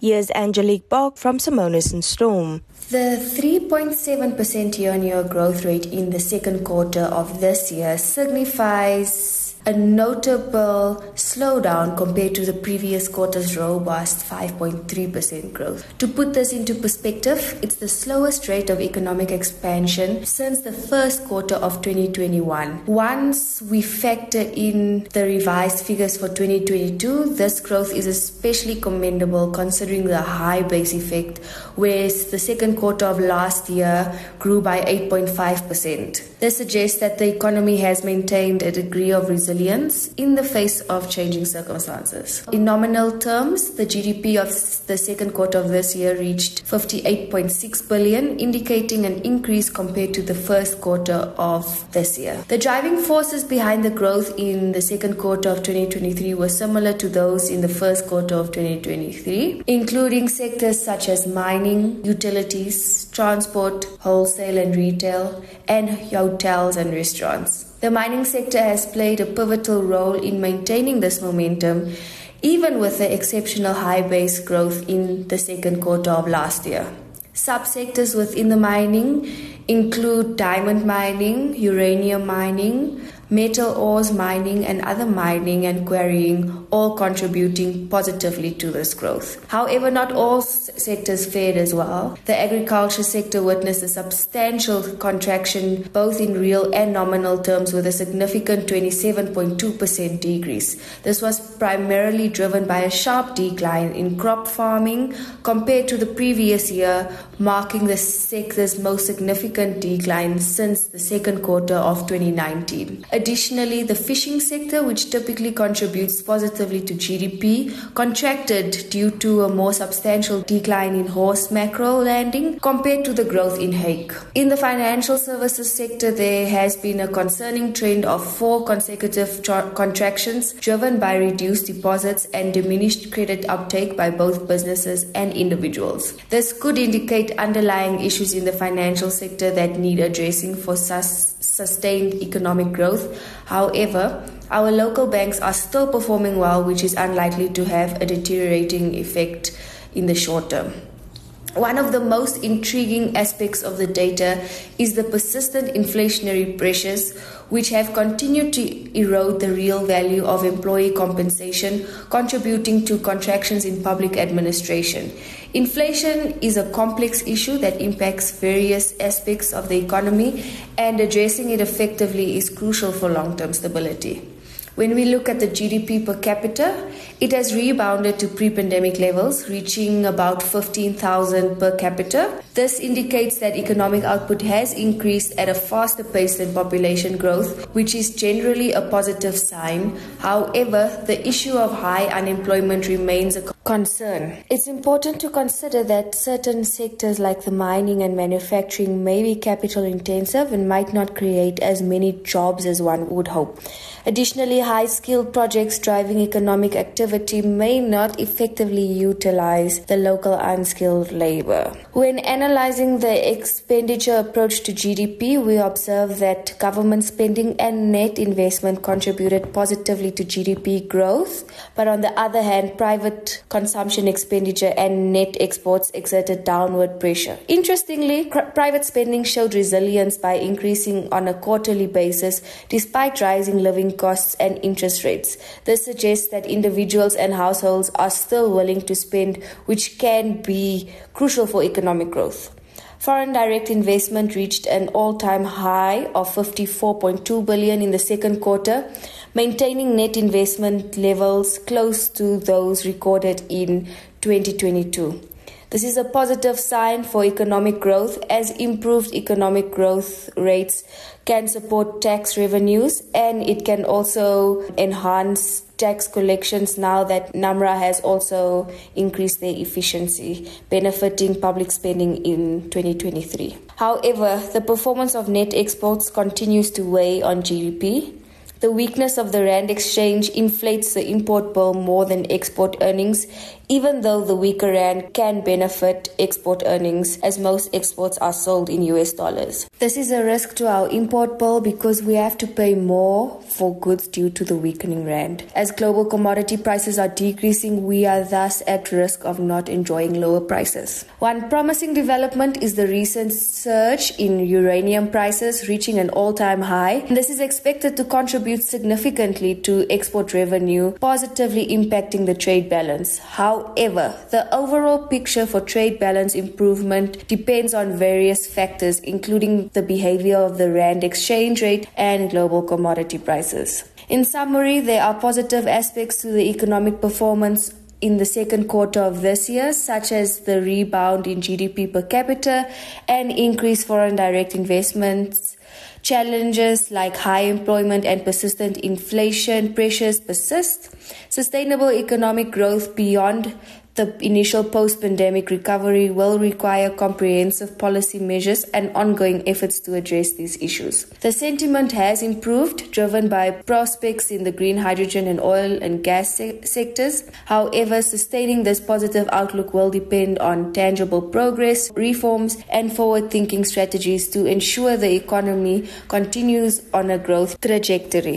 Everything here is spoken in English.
Here's Angelique Bock from Simonis and Storm. The 3.7% year on year growth rate in the second quarter of this year signifies a notable slowdown compared to the previous quarter's robust 5.3% growth. To put this into perspective, it's the slowest rate of economic expansion since the first quarter of 2021. Once we factor in the revised figures for 2022, this growth is especially commendable considering the high base effect, whereas the second quarter of last year grew by 8.5%. This suggests that the economy has maintained a degree of resilience resilience in the face of changing circumstances. In nominal terms, the GDP of the second quarter of this year reached 58.6 billion, indicating an increase compared to the first quarter of this year. The driving forces behind the growth in the second quarter of 2023 were similar to those in the first quarter of 2023, including sectors such as mining, utilities, transport, wholesale and retail, and hotels and restaurants. The mining sector has played a pivotal role in maintaining this momentum, even with the exceptional high base growth in the second quarter of last year. Subsectors within the mining include diamond mining, uranium mining, metal ores mining and other mining and quarrying all contributing positively to this growth. However, not all sectors fared as well. The agriculture sector witnessed a substantial contraction both in real and nominal terms with a significant 27.2% decrease. This was primarily driven by a sharp decline in crop farming compared to the previous year, marking the sector's most significant decline since the second quarter of 2019. Additionally, the fishing sector, which typically contributes positively to GDP, contracted due to a more substantial decline in horse mackerel landing compared to the growth in hake. In the financial services sector, there has been a concerning trend of four consecutive tra- contractions driven by reduced deposits and diminished credit uptake by both businesses and individuals. This could indicate underlying issues in the financial sector that need addressing for sus- sustained economic growth However, our local banks are still performing well, which is unlikely to have a deteriorating effect in the short term. One of the most intriguing aspects of the data is the persistent inflationary pressures, which have continued to erode the real value of employee compensation, contributing to contractions in public administration. Inflation is a complex issue that impacts various aspects of the economy, and addressing it effectively is crucial for long term stability. When we look at the GDP per capita, it has rebounded to pre pandemic levels, reaching about 15,000 per capita. This indicates that economic output has increased at a faster pace than population growth, which is generally a positive sign. However, the issue of high unemployment remains a concern. It's important to consider that certain sectors like the mining and manufacturing may be capital intensive and might not create as many jobs as one would hope. Additionally, high skilled projects driving economic activity may not effectively utilize the local unskilled labor. When analyzing the expenditure approach to GDP, we observe that government spending and net investment contributed positively to GDP growth, but on the other hand, private consumption expenditure and net exports exerted downward pressure. Interestingly, cr- private spending showed resilience by increasing on a quarterly basis despite rising living costs and interest rates. This suggests that individuals and households are still willing to spend, which can be crucial for economic growth. Foreign direct investment reached an all-time high of 54.2 billion in the second quarter, maintaining net investment levels close to those recorded in 2022. This is a positive sign for economic growth as improved economic growth rates can support tax revenues and it can also enhance tax collections now that NAMRA has also increased their efficiency, benefiting public spending in 2023. However, the performance of net exports continues to weigh on GDP. The weakness of the Rand exchange inflates the import bill more than export earnings, even though the weaker Rand can benefit export earnings as most exports are sold in US dollars. This is a risk to our import bill because we have to pay more for goods due to the weakening Rand. As global commodity prices are decreasing, we are thus at risk of not enjoying lower prices. One promising development is the recent surge in uranium prices reaching an all time high. This is expected to contribute significantly to export revenue, positively impacting the trade balance. However, the overall picture for trade balance improvement depends on various factors, including the behavior of the RAND exchange rate and global commodity prices. In summary, there are positive aspects to the economic performance in the second quarter of this year, such as the rebound in GDP per capita and increased foreign direct investments. Challenges like high employment and persistent inflation pressures persist. Sustainable economic growth beyond the initial post pandemic recovery will require comprehensive policy measures and ongoing efforts to address these issues. The sentiment has improved, driven by prospects in the green hydrogen and oil and gas se- sectors. However, sustaining this positive outlook will depend on tangible progress, reforms, and forward thinking strategies to ensure the economy continues on a growth trajectory.